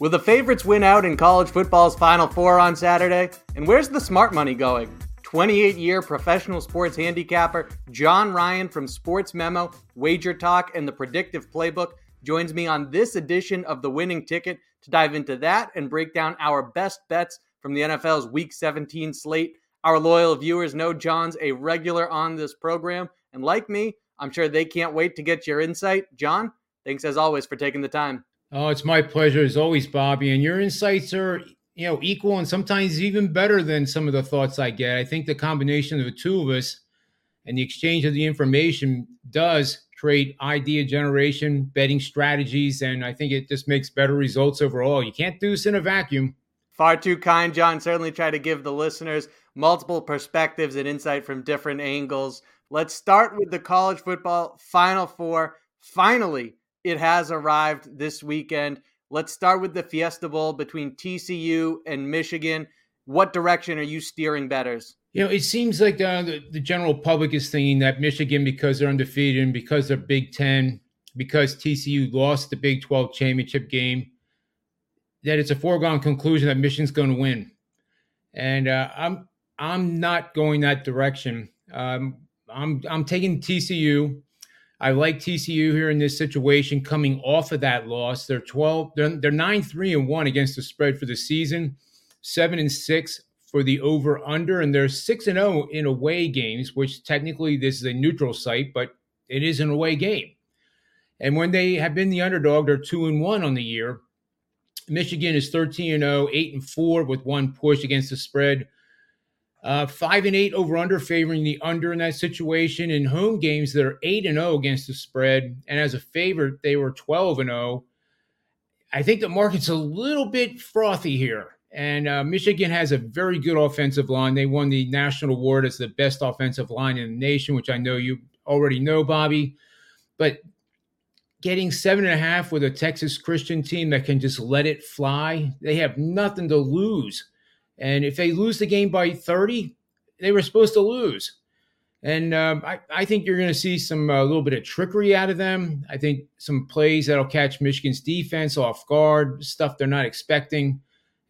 Will the favorites win out in college football's Final Four on Saturday? And where's the smart money going? 28 year professional sports handicapper John Ryan from Sports Memo, Wager Talk, and the Predictive Playbook joins me on this edition of The Winning Ticket to dive into that and break down our best bets from the NFL's Week 17 slate. Our loyal viewers know John's a regular on this program, and like me, I'm sure they can't wait to get your insight. John, thanks as always for taking the time. Oh, it's my pleasure as always, Bobby. And your insights are, you know, equal and sometimes even better than some of the thoughts I get. I think the combination of the two of us and the exchange of the information does create idea generation, betting strategies, and I think it just makes better results overall. You can't do this in a vacuum. Far too kind, John. Certainly try to give the listeners multiple perspectives and insight from different angles. Let's start with the college football Final Four. Finally, it has arrived this weekend. Let's start with the Fiesta Bowl between TCU and Michigan. What direction are you steering bettors? You know, it seems like uh, the, the general public is thinking that Michigan, because they're undefeated and because they're Big Ten, because TCU lost the Big 12 championship game, that it's a foregone conclusion that Michigan's going to win. And uh, I'm I'm not going that direction. Um, I'm I'm taking TCU. I like TCU here in this situation coming off of that loss. They're 12, they're, they're 9 3 and 1 against the spread for the season, 7 and 6 for the over under, and they're 6 and 0 in away games, which technically this is a neutral site, but it is an away game. And when they have been the underdog, they're 2 and 1 on the year. Michigan is 13 and 0, 8 and 4 with one push against the spread. Uh, five and eight over under, favoring the under in that situation. In home games, they're eight and zero against the spread, and as a favorite, they were twelve and zero. I think the market's a little bit frothy here, and uh, Michigan has a very good offensive line. They won the national award as the best offensive line in the nation, which I know you already know, Bobby. But getting seven and a half with a Texas Christian team that can just let it fly, they have nothing to lose and if they lose the game by 30, they were supposed to lose. And um, I, I, think you're going to see some a uh, little bit of trickery out of them. I think some plays that'll catch Michigan's defense off guard, stuff they're not expecting.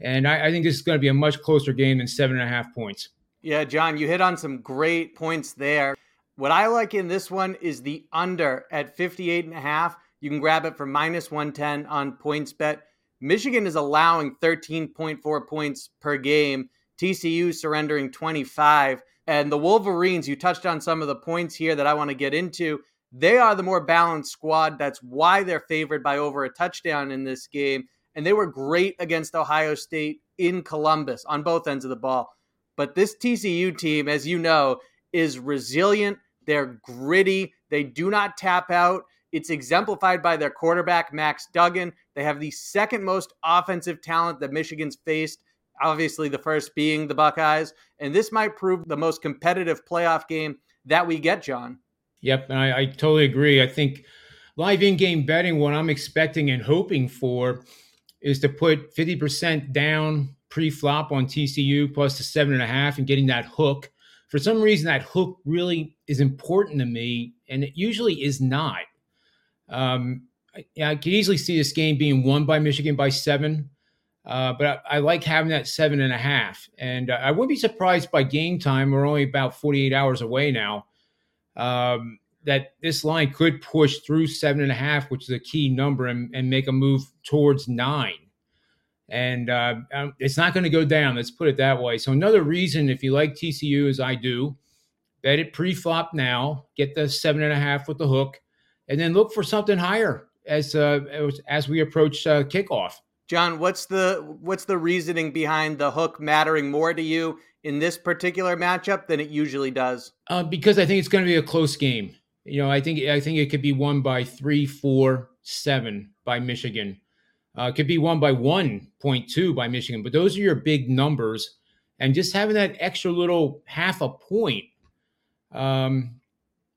And I, I think this is going to be a much closer game than seven and a half points. Yeah, John, you hit on some great points there. What I like in this one is the under at 58 and a half. You can grab it for minus 110 on PointsBet. Michigan is allowing 13.4 points per game. TCU surrendering 25. And the Wolverines, you touched on some of the points here that I want to get into. They are the more balanced squad. That's why they're favored by over a touchdown in this game. And they were great against Ohio State in Columbus on both ends of the ball. But this TCU team, as you know, is resilient. They're gritty. They do not tap out. It's exemplified by their quarterback, Max Duggan. They have the second most offensive talent that Michigan's faced, obviously, the first being the Buckeyes. And this might prove the most competitive playoff game that we get, John. Yep. And I, I totally agree. I think live in game betting, what I'm expecting and hoping for is to put 50% down pre flop on TCU plus the seven and a half and getting that hook. For some reason, that hook really is important to me, and it usually is not. Um, I, I could easily see this game being won by Michigan by seven. Uh, but I, I, like having that seven and a half. And uh, I wouldn't be surprised by game time. We're only about 48 hours away now. Um, that this line could push through seven and a half, which is a key number, and, and make a move towards nine. And uh, um, it's not going to go down. Let's put it that way. So another reason, if you like TCU as I do, bet it pre-flop now. Get the seven and a half with the hook and then look for something higher as uh, as we approach uh, kickoff. John, what's the what's the reasoning behind the hook mattering more to you in this particular matchup than it usually does? Uh, because I think it's going to be a close game. You know, I think I think it could be won by three, four, seven by Michigan. Uh, it could be won by one point two by Michigan, but those are your big numbers, and just having that extra little half a point um,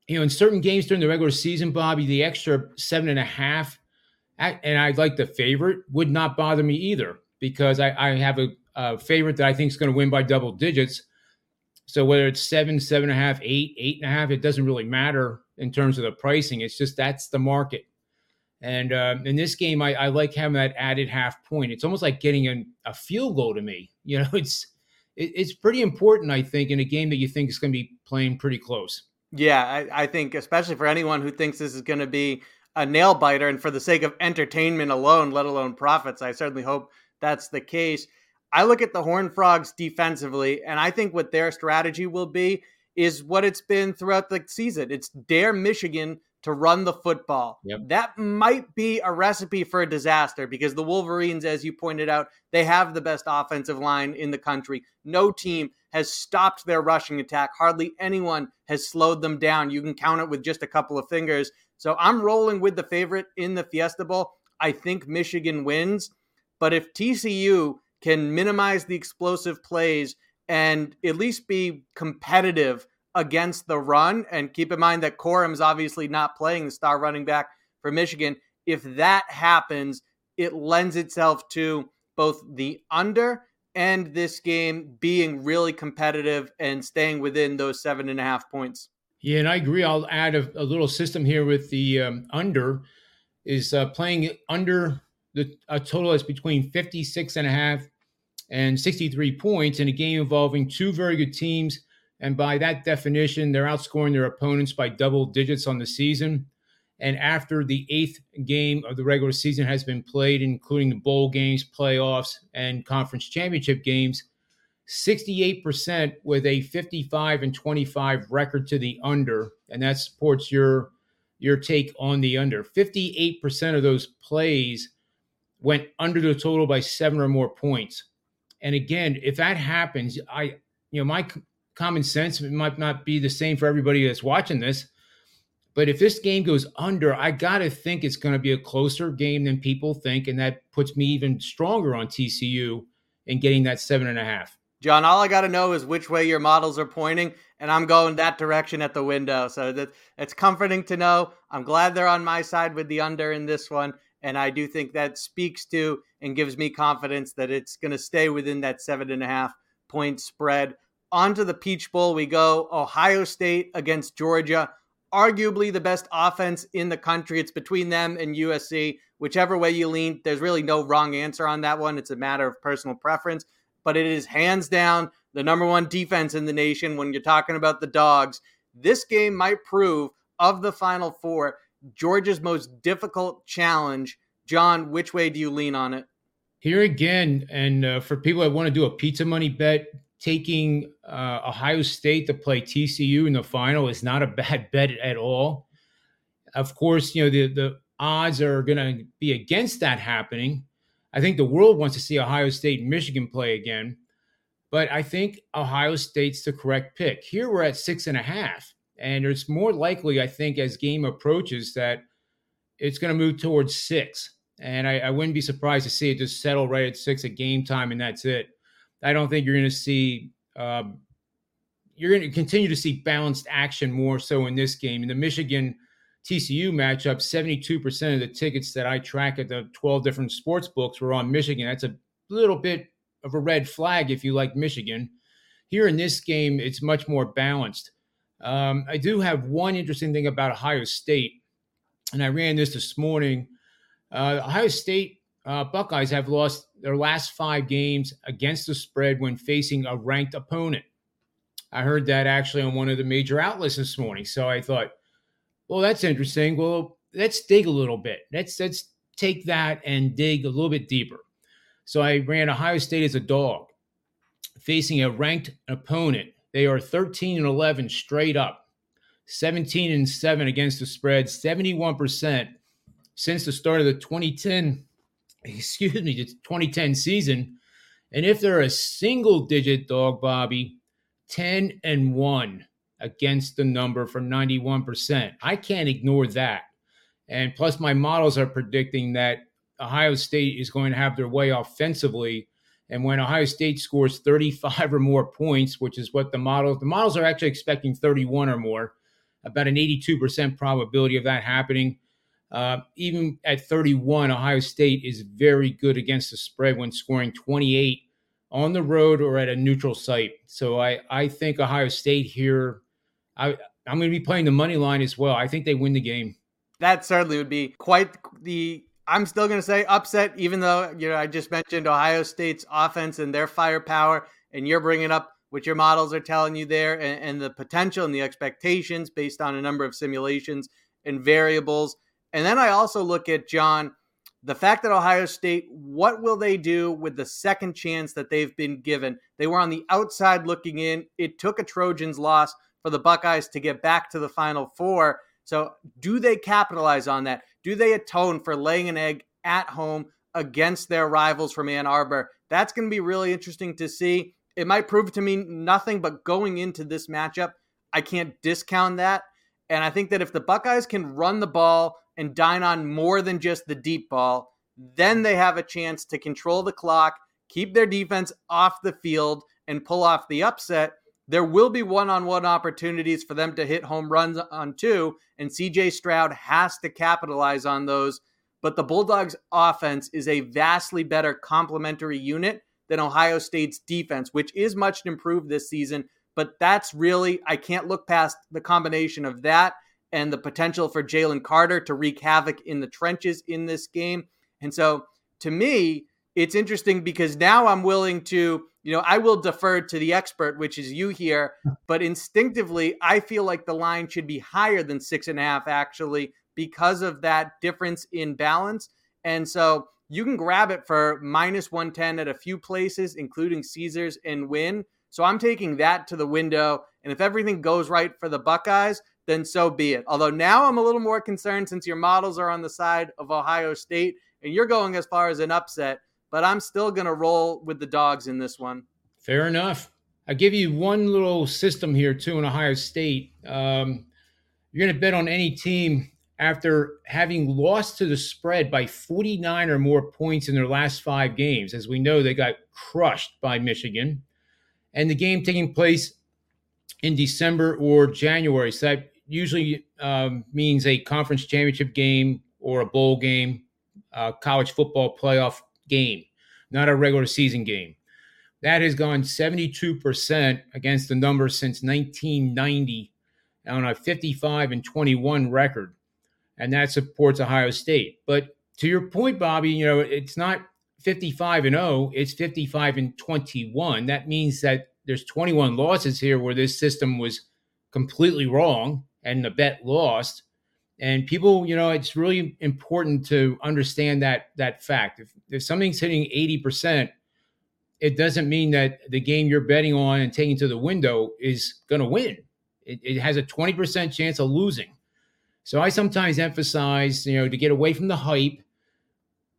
you know, in certain games during the regular season, Bobby, the extra seven and a half, and I like the favorite, would not bother me either because I, I have a, a, favorite that I think is going to win by double digits. So whether it's seven, seven and a half, eight, eight and a half, it doesn't really matter in terms of the pricing. It's just that's the market. And uh, in this game, I, I, like having that added half point. It's almost like getting a, a field goal to me. You know, it's it, it's pretty important, I think, in a game that you think is going to be playing pretty close. Yeah, I, I think especially for anyone who thinks this is going to be a nail biter, and for the sake of entertainment alone, let alone profits, I certainly hope that's the case. I look at the Horn Frogs defensively, and I think what their strategy will be is what it's been throughout the season. It's dare Michigan to run the football. Yep. That might be a recipe for a disaster because the Wolverines, as you pointed out, they have the best offensive line in the country. No team has stopped their rushing attack. Hardly anyone has slowed them down. You can count it with just a couple of fingers. So I'm rolling with the favorite in the Fiesta Bowl. I think Michigan wins. But if TCU can minimize the explosive plays and at least be competitive against the run. And keep in mind that Corum's obviously not playing the star running back for Michigan. If that happens, it lends itself to both the under and this game being really competitive and staying within those seven and a half points. Yeah, and I agree. I'll add a, a little system here with the um, under is uh, playing under the a total that's between 56 and a half and 63 points in a game involving two very good teams and by that definition, they're outscoring their opponents by double digits on the season. And after the eighth game of the regular season has been played, including the bowl games, playoffs, and conference championship games, 68% with a 55 and 25 record to the under. And that supports your your take on the under. 58% of those plays went under the total by seven or more points. And again, if that happens, I you know my common sense. It might not be the same for everybody that's watching this. But if this game goes under, I got to think it's going to be a closer game than people think. And that puts me even stronger on TCU in getting that seven and a half. John, all I got to know is which way your models are pointing, and I'm going that direction at the window. So that it's comforting to know. I'm glad they're on my side with the under in this one, and I do think that speaks to and gives me confidence that it's going to stay within that seven and a half point spread. Onto the Peach Bowl we go. Ohio State against Georgia. Arguably the best offense in the country. It's between them and USC. Whichever way you lean, there's really no wrong answer on that one. It's a matter of personal preference. But it is hands down the number one defense in the nation when you're talking about the dogs. This game might prove, of the Final Four, Georgia's most difficult challenge. John, which way do you lean on it? Here again, and uh, for people that want to do a pizza money bet, taking uh, Ohio State to play TCU in the final is not a bad bet at all. Of course, you know the the odds are going to be against that happening. I think the world wants to see Ohio State and Michigan play again, but I think Ohio State's the correct pick. Here we're at six and a half, and it's more likely, I think, as game approaches that it's going to move towards six. And I, I wouldn't be surprised to see it just settle right at six at game time, and that's it. I don't think you're going to see. Um, you're going to continue to see balanced action more so in this game. In the Michigan TCU matchup, 72% of the tickets that I track at the 12 different sports books were on Michigan. That's a little bit of a red flag if you like Michigan. Here in this game, it's much more balanced. Um, I do have one interesting thing about Ohio State, and I ran this this morning. Uh, Ohio State uh, Buckeyes have lost their last five games against the spread when facing a ranked opponent. I heard that actually on one of the major outlets this morning. So I thought, well, that's interesting. Well, let's dig a little bit. Let's let's take that and dig a little bit deeper. So I ran Ohio State as a dog, facing a ranked opponent. They are 13 and 11 straight up, 17 and 7 against the spread, 71% since the start of the 2010 excuse me, the 2010 season. And if they're a single digit dog, Bobby, 10 and 1 against the number for 91%. I can't ignore that. And plus, my models are predicting that Ohio State is going to have their way offensively. And when Ohio State scores 35 or more points, which is what the models, the models are actually expecting 31 or more, about an 82% probability of that happening. Uh, even at 31, Ohio State is very good against the spread when scoring 28 on the road or at a neutral site. So I, I think Ohio State here, I, I'm going to be playing the money line as well. I think they win the game. that certainly would be quite the I'm still going to say upset, even though you know I just mentioned Ohio State's offense and their firepower, and you're bringing up what your models are telling you there, and, and the potential and the expectations based on a number of simulations and variables. And then I also look at John, the fact that Ohio State, what will they do with the second chance that they've been given? They were on the outside looking in. It took a Trojans loss for the Buckeyes to get back to the Final Four. So, do they capitalize on that? Do they atone for laying an egg at home against their rivals from Ann Arbor? That's going to be really interesting to see. It might prove to mean nothing, but going into this matchup, I can't discount that. And I think that if the Buckeyes can run the ball and dine on more than just the deep ball, then they have a chance to control the clock, keep their defense off the field, and pull off the upset. There will be one on one opportunities for them to hit home runs on two, and CJ Stroud has to capitalize on those. But the Bulldogs' offense is a vastly better complementary unit than Ohio State's defense, which is much improved this season. But that's really, I can't look past the combination of that and the potential for Jalen Carter to wreak havoc in the trenches in this game. And so to me, it's interesting because now I'm willing to, you know, I will defer to the expert, which is you here, but instinctively, I feel like the line should be higher than six and a half actually because of that difference in balance. And so you can grab it for minus 110 at a few places, including Caesars and Wynn. So I'm taking that to the window. And if everything goes right for the Buckeyes, then so be it. Although now I'm a little more concerned since your models are on the side of Ohio State and you're going as far as an upset, but I'm still going to roll with the dogs in this one. Fair enough. I give you one little system here too in Ohio State. Um, you're going to bet on any team after having lost to the spread by 49 or more points in their last five games. As we know, they got crushed by Michigan and the game taking place in December or January. So that usually um, means a conference championship game or a bowl game, college football playoff game, not a regular season game. That has gone 72% against the number since 1990 on a 55 and 21 record. And that supports Ohio State. But to your point, Bobby, you know, it's not 55 and 0, it's 55 and 21. That means that there's 21 losses here where this system was completely wrong and the bet lost. And people, you know, it's really important to understand that that fact. If, if something's hitting 80%, it doesn't mean that the game you're betting on and taking to the window is going to win. It, it has a 20% chance of losing. So I sometimes emphasize, you know, to get away from the hype,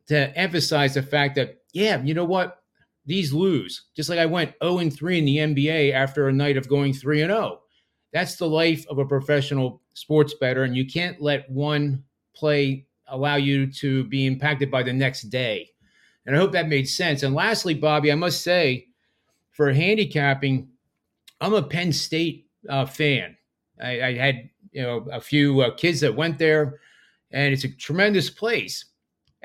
to emphasize the fact that, yeah, you know what? These lose. Just like I went 0 and 3 in the NBA after a night of going 3 and 0. That's the life of a professional sports bettor, and you can't let one play allow you to be impacted by the next day. And I hope that made sense. And lastly, Bobby, I must say, for handicapping, I'm a Penn State uh, fan. I, I, had you know a few uh, kids that went there, and it's a tremendous place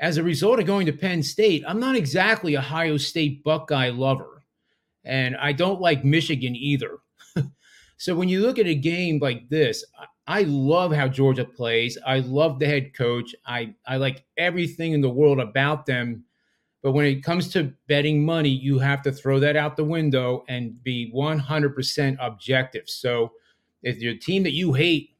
as a result of going to Penn State, I'm not exactly Ohio State Buckeye lover. And I don't like Michigan either. so when you look at a game like this, I love how Georgia plays. I love the head coach. I, I like everything in the world about them. But when it comes to betting money, you have to throw that out the window and be 100% objective. So if your team that you hate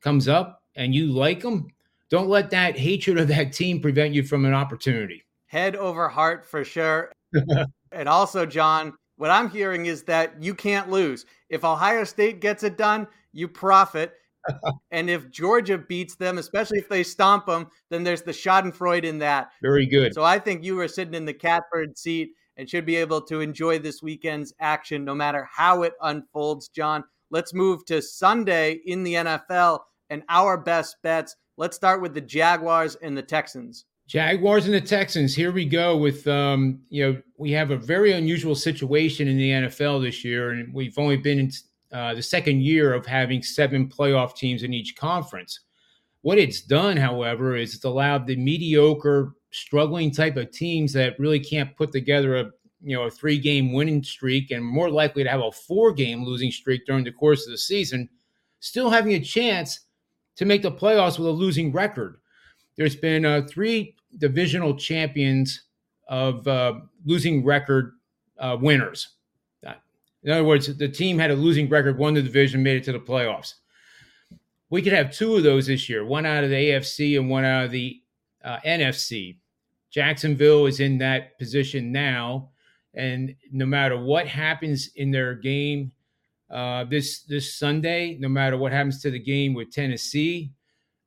comes up and you like them, don't let that hatred of that team prevent you from an opportunity. Head over heart for sure. and also, John, what I'm hearing is that you can't lose. If Ohio State gets it done, you profit. and if Georgia beats them, especially if they stomp them, then there's the Schadenfreude in that. Very good. So I think you are sitting in the catbird seat and should be able to enjoy this weekend's action no matter how it unfolds, John. Let's move to Sunday in the NFL and our best bets. Let's start with the Jaguars and the Texans. Jaguars and the Texans. Here we go with um, you know we have a very unusual situation in the NFL this year, and we've only been in uh, the second year of having seven playoff teams in each conference. What it's done, however, is it's allowed the mediocre, struggling type of teams that really can't put together a you know a three game winning streak and more likely to have a four game losing streak during the course of the season, still having a chance to make the playoffs with a losing record. There's been uh, three divisional champions of uh, losing record uh, winners. In other words, the team had a losing record, won the division, made it to the playoffs. We could have two of those this year, one out of the AFC and one out of the uh, NFC. Jacksonville is in that position now, and no matter what happens in their game uh, this this Sunday, no matter what happens to the game with Tennessee,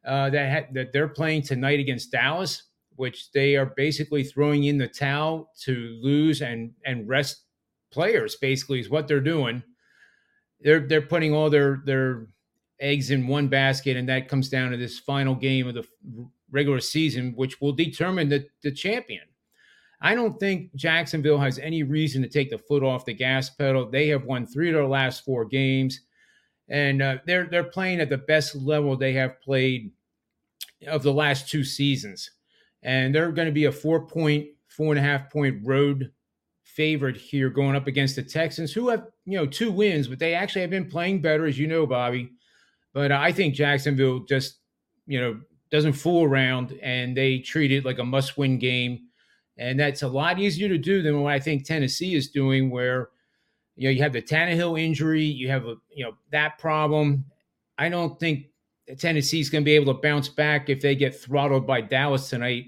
uh, that ha- that they're playing tonight against Dallas, which they are basically throwing in the towel to lose and and rest players. Basically, is what they're doing. They're they're putting all their their eggs in one basket, and that comes down to this final game of the regular season, which will determine the the champion. I don't think Jacksonville has any reason to take the foot off the gas pedal. They have won three of their last four games, and uh, they're they're playing at the best level they have played of the last two seasons, and they're going to be a four point, four and a half point road favorite here going up against the Texans, who have you know two wins, but they actually have been playing better, as you know, Bobby. But I think Jacksonville just you know doesn't fool around, and they treat it like a must-win game, and that's a lot easier to do than what I think Tennessee is doing, where you know you have the Tannehill injury, you have a you know that problem. I don't think Tennessee's going to be able to bounce back if they get throttled by Dallas tonight.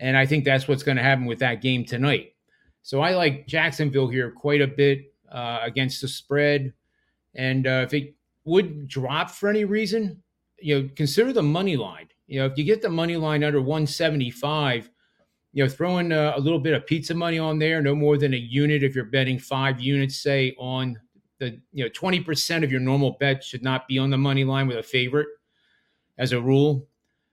And I think that's what's going to happen with that game tonight. So I like Jacksonville here quite a bit uh, against the spread. And uh, if it would drop for any reason, you know, consider the money line. You know, if you get the money line under 175, you know, throwing a, a little bit of pizza money on there, no more than a unit if you're betting five units, say, on the, you know, 20% of your normal bet should not be on the money line with a favorite as a rule.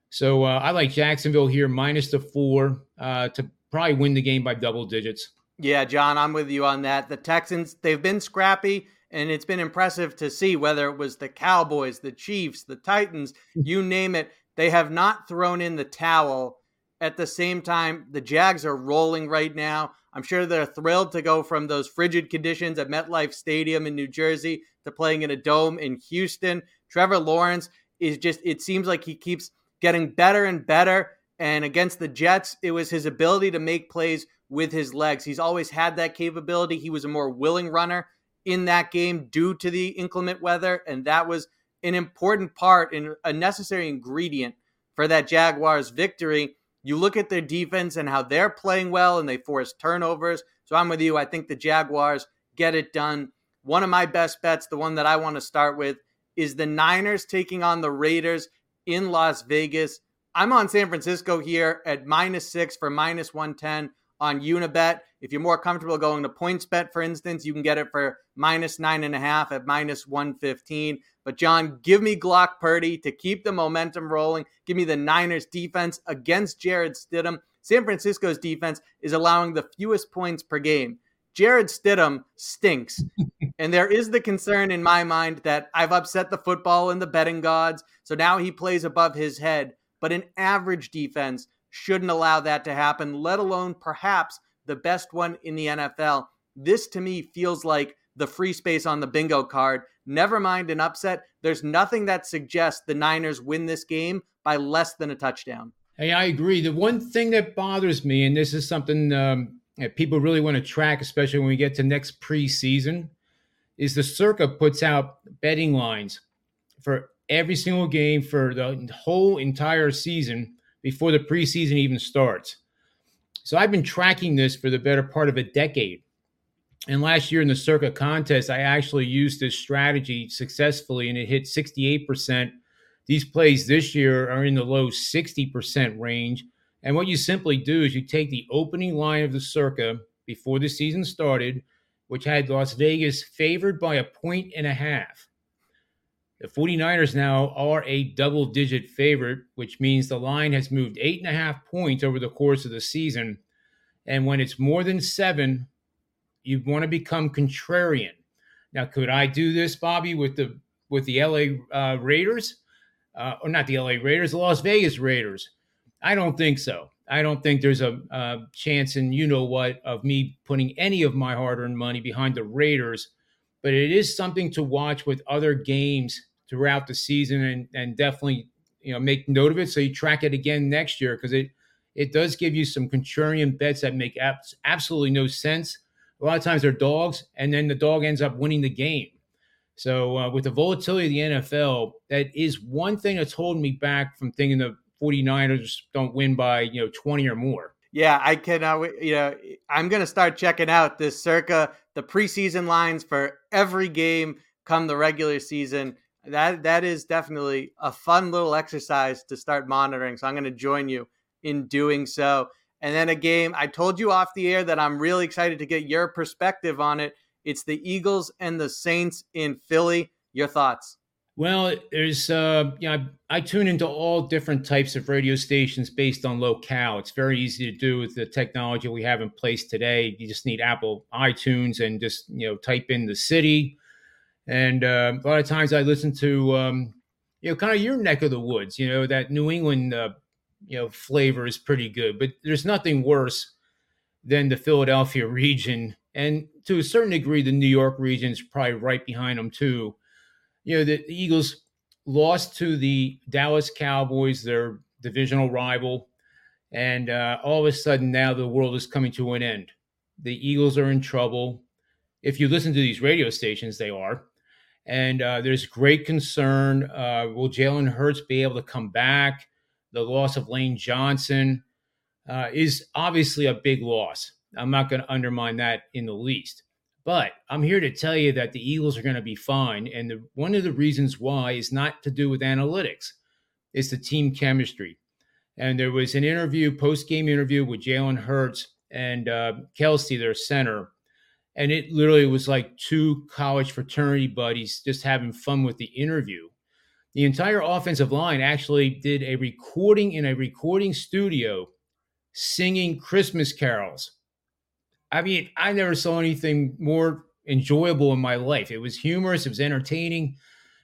So uh, I like Jacksonville here minus the four uh, to probably win the game by double digits. Yeah, John, I'm with you on that. The Texans, they've been scrappy, and it's been impressive to see whether it was the Cowboys, the Chiefs, the Titans, you name it. They have not thrown in the towel. At the same time, the Jags are rolling right now. I'm sure they're thrilled to go from those frigid conditions at MetLife Stadium in New Jersey to playing in a dome in Houston. Trevor Lawrence is just, it seems like he keeps getting better and better. And against the Jets, it was his ability to make plays with his legs. He's always had that capability. He was a more willing runner in that game due to the inclement weather, and that was an important part and a necessary ingredient for that Jaguars victory. You look at their defense and how they're playing well, and they force turnovers. So I'm with you. I think the Jaguars get it done. One of my best bets, the one that I want to start with, is the Niners taking on the Raiders in Las Vegas. I'm on San Francisco here at minus six for minus 110 on Unibet. If you're more comfortable going to PointsBet, for instance, you can get it for minus nine and a half at minus 115. But, John, give me Brock Purdy to keep the momentum rolling. Give me the Niners defense against Jarrett Stidham. San Francisco's defense is allowing the fewest points per game. Jarrett Stidham stinks. and there is the concern in my mind that I've upset the football and the betting gods. So now he plays above his head. But an average defense shouldn't allow that to happen, let alone perhaps the best one in the NFL. This to me feels like the free space on the bingo card. Never mind an upset. There's nothing that suggests the Niners win this game by less than a touchdown. Hey, I agree. The one thing that bothers me, and this is something um, that people really want to track, especially when we get to next preseason, is the Circa puts out betting lines for every single game for the whole entire season before the preseason even starts. So I've been tracking this for the better part of a decade. And last year in the Circa contest, I actually used this strategy successfully and it hit 68%. These plays this year are in the low 60% range. And what you simply do is you take the opening line of the Circa before the season started, which had Las Vegas favored by a point and a half. The 49ers now are a double digit favorite, which means the line has moved eight and a half points over the course of the season. And when it's more than seven, you want to become contrarian. Now, could I do this, Bobby, with the with the LA uh, Raiders, uh, or not the LA Raiders, the Las Vegas Raiders? I don't think so. I don't think there's a, a chance, and you know what, of me putting any of my hard-earned money behind the Raiders. But it is something to watch with other games throughout the season and, and definitely, you know, make note of it. So you track it again next year because it, it does give you some contrarian bets that make abs- absolutely no sense. A lot of times they're dogs, and then the dog ends up winning the game. So uh, with the volatility of the NFL, that is one thing that's holding me back from thinking the 49ers don't win by, you know, 20 or more. Yeah, I cannot. You know, I'm going to start checking out this circa the preseason lines for every game come the regular season. That that is definitely a fun little exercise to start monitoring. So I'm going to join you in doing so. And then a game I told you off the air that I'm really excited to get your perspective on it. It's the Eagles and the Saints in Philly. Your thoughts? Well, there's, uh, you know, I, I, tune into all different types of radio stations based on locale. It's very easy to do with the technology we have in place today. You just need Apple iTunes and just, you know, type in the city. And uh, a lot of times I listen to, um, you know, kind of your neck of the woods, you know, that New England, uh, you know, flavor is pretty good. But there's nothing worse than the Philadelphia region. And to a certain degree, the New York region is probably right behind them, too you know, the, Eagles lost to the Dallas Cowboys, their divisional rival. And uh, all of a sudden, now the world is coming to an end. The Eagles are in trouble. If you listen to these radio stations, they are. And uh, there's great concern. Uh, will Jalen Hurts be able to come back? The loss of Lane Johnson uh, is obviously a big loss. I'm not going to undermine that in the least. But I'm here to tell you that the Eagles are going to be fine. And the, one of the reasons why is not to do with analytics, it's the team chemistry. And there was an interview, post game interview with Jalen Hurts and uh, Kelce, their center. And it literally was like two college fraternity buddies just having fun with the interview. The entire offensive line actually did a recording in a recording studio singing Christmas carols I mean, I never saw anything more enjoyable in my life. It was humorous, it was entertaining,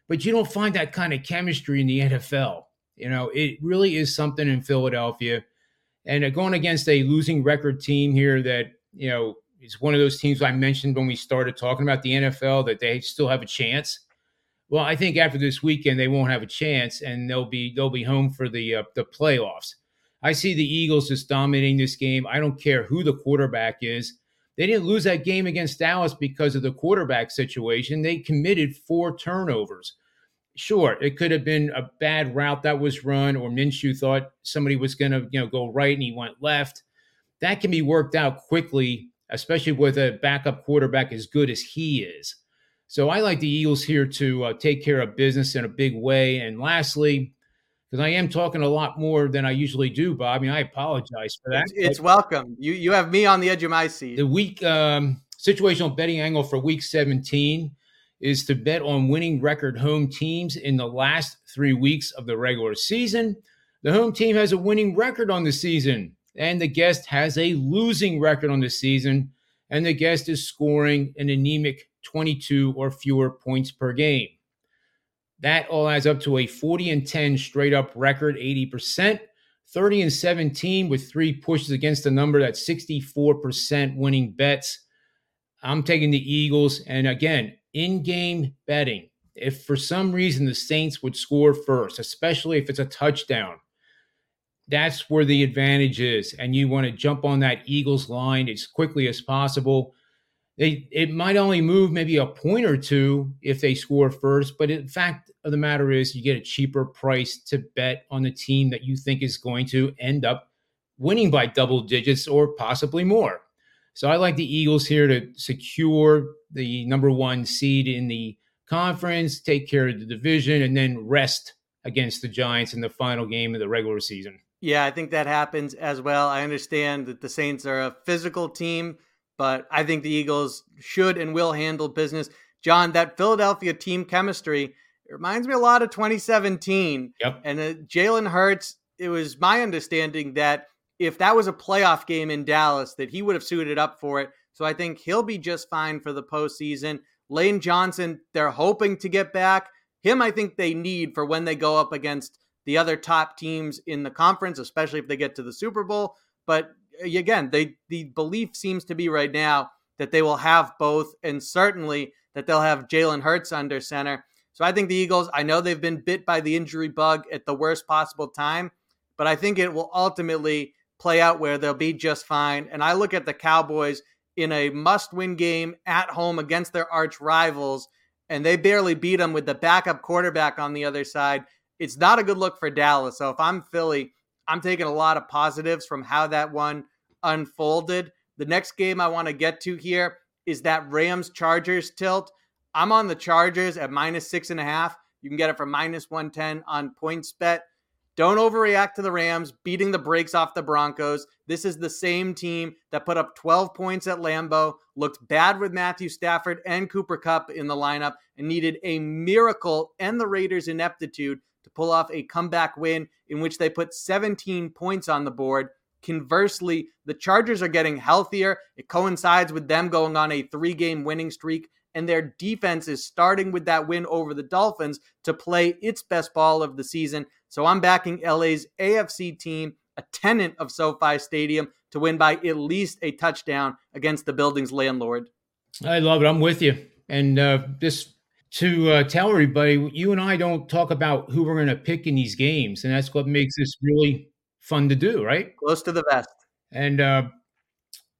but you don't find that kind of chemistry in the NFL. You know, it really is something in Philadelphia. And uh, going against a losing record team here that, you know, is one of those teams I mentioned when we started talking about the NFL that they still have a chance. Well, I think after this weekend they won't have a chance, and they'll be they'll be home for the uh, the playoffs. I see the Eagles just dominating this game. I don't care who the quarterback is. They didn't lose that game against Dallas because of the quarterback situation. They committed four turnovers. Sure, it could have been a bad route that was run, or Minshew thought somebody was going to, you know, go right and he went left. That can be worked out quickly, especially with a backup quarterback as good as he is. So I like the Eagles here to uh, take care of business in a big way. And lastly, because I am talking a lot more than I usually do, Bob. I mean, I apologize for that. It's, it's welcome. You you have me on the edge of my seat. The week um, situational betting angle for Week 17 is to bet on winning record home teams in the last three weeks of the regular season. The home team has a winning record on the season, and the guest has a losing record on the season, and the guest is scoring an anemic 22 or fewer points per game. That all adds up to a 40 and 10 straight up record, 80%. 30 and 17 with three pushes against the number that's 64% winning bets. I'm taking the Eagles. And again, in game betting, if for some reason the Saints would score first, especially if it's a touchdown, that's where the advantage is. And you want to jump on that Eagles line as quickly as possible they it might only move maybe a point or two if they score first, but in fact of the matter is you get a cheaper price to bet on the team that you think is going to end up winning by double digits or possibly more. So I like the Eagles here to secure the number one seed in the conference, take care of the division, and then rest against the Giants in the final game of the regular season. Yeah, I think that happens as well. I understand that the Saints are a physical team but I think the Eagles should and will handle business. John, that Philadelphia team chemistry reminds me a lot of 2017. Yep. And uh, Jalen Hurts, it was my understanding that if that was a playoff game in Dallas, that he would have suited up for it. So I think he'll be just fine for the postseason. Lane Johnson, they're hoping to get back. Him, I think they need for when they go up against the other top teams in the conference, especially if they get to the Super Bowl. But again, they the belief seems to be right now that they will have both, and certainly that they'll have Jalen Hurts under center. So I think the Eagles, I know they've been bit by the injury bug at the worst possible time, but I think it will ultimately play out where they'll be just fine. And I look at the Cowboys in a must win game at home against their arch rivals, and they barely beat them with the backup quarterback on the other side. It's not a good look for Dallas. So if I'm Philly, I'm taking a lot of positives from how that one unfolded. The next game I want to get to here is that Rams Chargers tilt. I'm on the Chargers at minus six and a half. You can get it for minus 110 on PointsBet. Don't overreact to the Rams beating the brakes off the Broncos. This is the same team that put up 12 points at Lambeau, looked bad with Matthew Stafford and Cooper Kupp in the lineup, and needed a miracle and the Raiders' ineptitude to pull off a comeback win in which they put 17 points on the board. Conversely, the Chargers are getting healthier. It coincides with them going on a three game winning streak and their defense is starting with that win over the Dolphins to play its best ball of the season. So I'm backing LA's AFC team, a tenant of SoFi Stadium, to win by at least a touchdown against the building's landlord. I love it. I'm with you. And uh, just to uh, tell everybody, you and I don't talk about who we're going to pick in these games, and that's what makes this really fun to do, right? Close to the vest. And uh,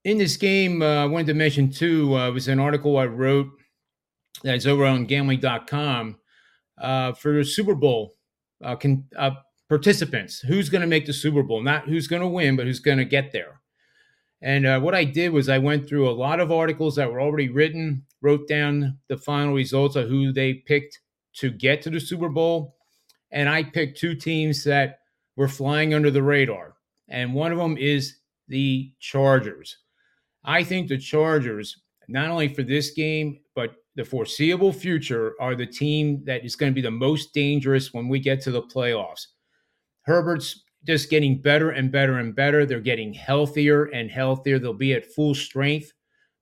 in this game, uh, I wanted to mention too, uh, it was an article I wrote that's over on gambling.com uh, for the Super Bowl uh, can, uh, participants. Who's going to make the Super Bowl? Not who's going to win, but who's going to get there. And uh, what I did was I went through a lot of articles that were already written, wrote down the final results of who they picked to get to the Super Bowl. And I picked two teams that were flying under the radar. And one of them is the Chargers. I think the Chargers, not only for this game, but the foreseeable future are the team that is going to be the most dangerous when we get to the playoffs. Herbert's just getting better and better and better. They're getting healthier and healthier. They'll be at full strength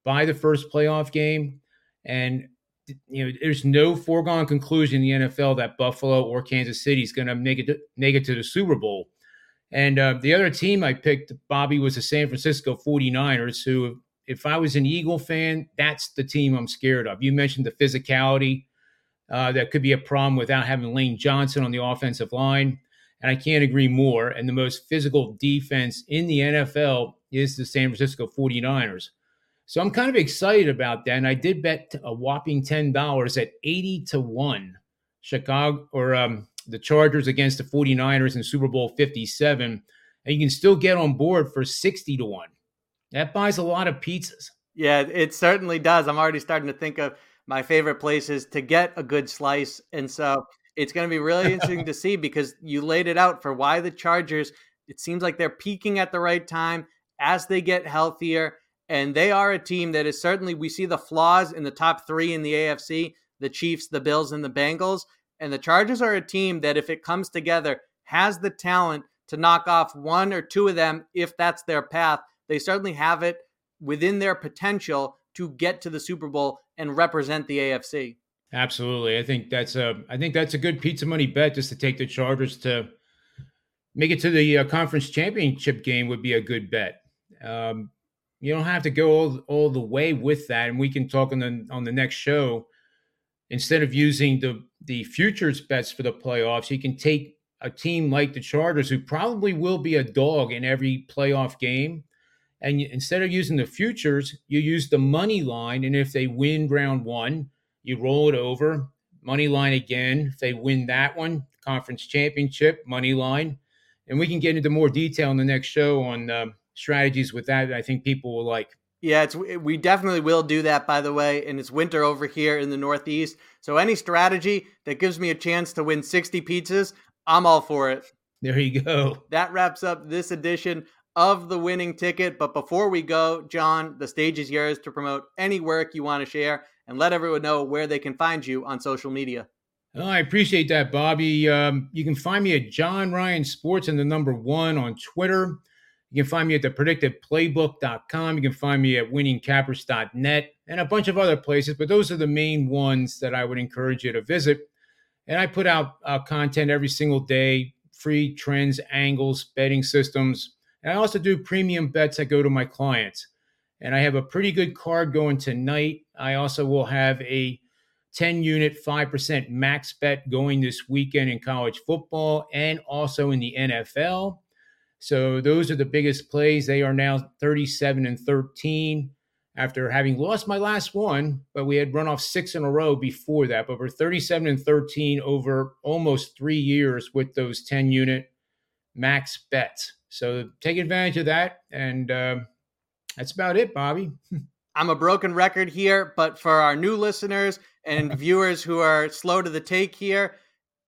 by the first playoff game. And you know, there's no foregone conclusion in the NFL that Buffalo or Kansas City is going to make it to, make it to the Super Bowl. And uh, the other team I picked, Bobby, was the San Francisco 49ers, who if I was an Eagle fan, that's the team I'm scared of. You mentioned the physicality. Uh, that could be a problem without having Lane Johnson on the offensive line. And I can't agree more. And the most physical defense in the NFL is the San Francisco 49ers. So I'm kind of excited about that. And I did bet a whopping $10 at 80 to 1. Chicago or um, the Chargers against the 49ers in Super Bowl 57. And you can still get on board for 60 to 1. That buys a lot of pizzas. Yeah, it certainly does. I'm already starting to think of my favorite places to get a good slice. And so it's going to be really interesting to see because you laid it out for why the Chargers, it seems like they're peaking at the right time as they get healthier. And they are a team that is certainly, we see the flaws in the top three in the AFC the Chiefs, the Bills, and the Bengals. And the Chargers are a team that, if it comes together, has the talent to knock off one or two of them if that's their path they certainly have it within their potential to get to the Super Bowl and represent the AFC. Absolutely. I think that's a I think that's a good pizza money bet just to take the Chargers to make it to the uh, conference championship game would be a good bet. Um, you don't have to go all, all the way with that, and we can talk on the on the next show. Instead of using the the futures bets for the playoffs, you can take a team like the Chargers, who probably will be a dog in every playoff game, and you, instead of using the futures, you use the money line. And if they win round one, you roll it over, money line again. If they win that one, conference championship, money line. And we can get into more detail in the next show on uh, strategies with that. I think people will like. Yeah, it's we definitely will do that. By the way, and it's winter over here in the Northeast, so any strategy that gives me a chance to win sixty pizzas, I'm all for it. There you go. That wraps up this edition of the winning ticket. But before we go, John, the stage is yours to promote any work you want to share and let everyone know where they can find you on social media. Oh, I appreciate that, Bobby. Um, you can find me at John Ryan Sports and the number one on Twitter. You can find me at the predictiveplaybook.com. You can find me at winningcappers.net and a bunch of other places, but those are the main ones that I would encourage you to visit. And I put out uh, content every single day free trends, angles, betting systems, and I also do premium bets that go to my clients. And I have a pretty good card going tonight. I also will have a 10 unit, 5% max bet going this weekend in college football and also in the NFL. So those are the biggest plays. They are now 37 and 13 after having lost my last one, but we had run off six in a row before that. But we're 37 and 13 over almost three years with those 10 unit max bets. So take advantage of that. And uh, that's about it, Bobby. I'm a broken record here, but for our new listeners and viewers who are slow to the take here,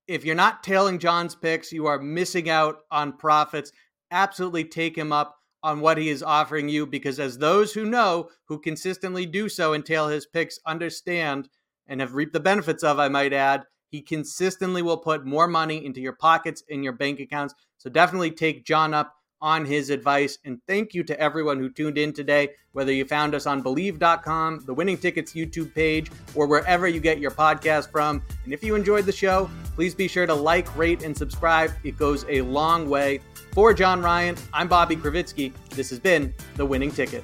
if you're not tailing John's picks, you are missing out on profits. Absolutely take him up on what he is offering you because, as those who know, who consistently do so and tail his picks, understand and have reaped the benefits of, I might add, he consistently will put more money into your pockets in your bank accounts. So definitely take John up on his advice. And thank you to everyone who tuned in today, whether you found us on Bleav.com, the Winning Tickets YouTube page, or wherever you get your podcast from. And if you enjoyed the show, please be sure to like, rate, and subscribe. It goes a long way. For John Ryan, I'm Bobby Kravitsky. This has been The Winning Ticket.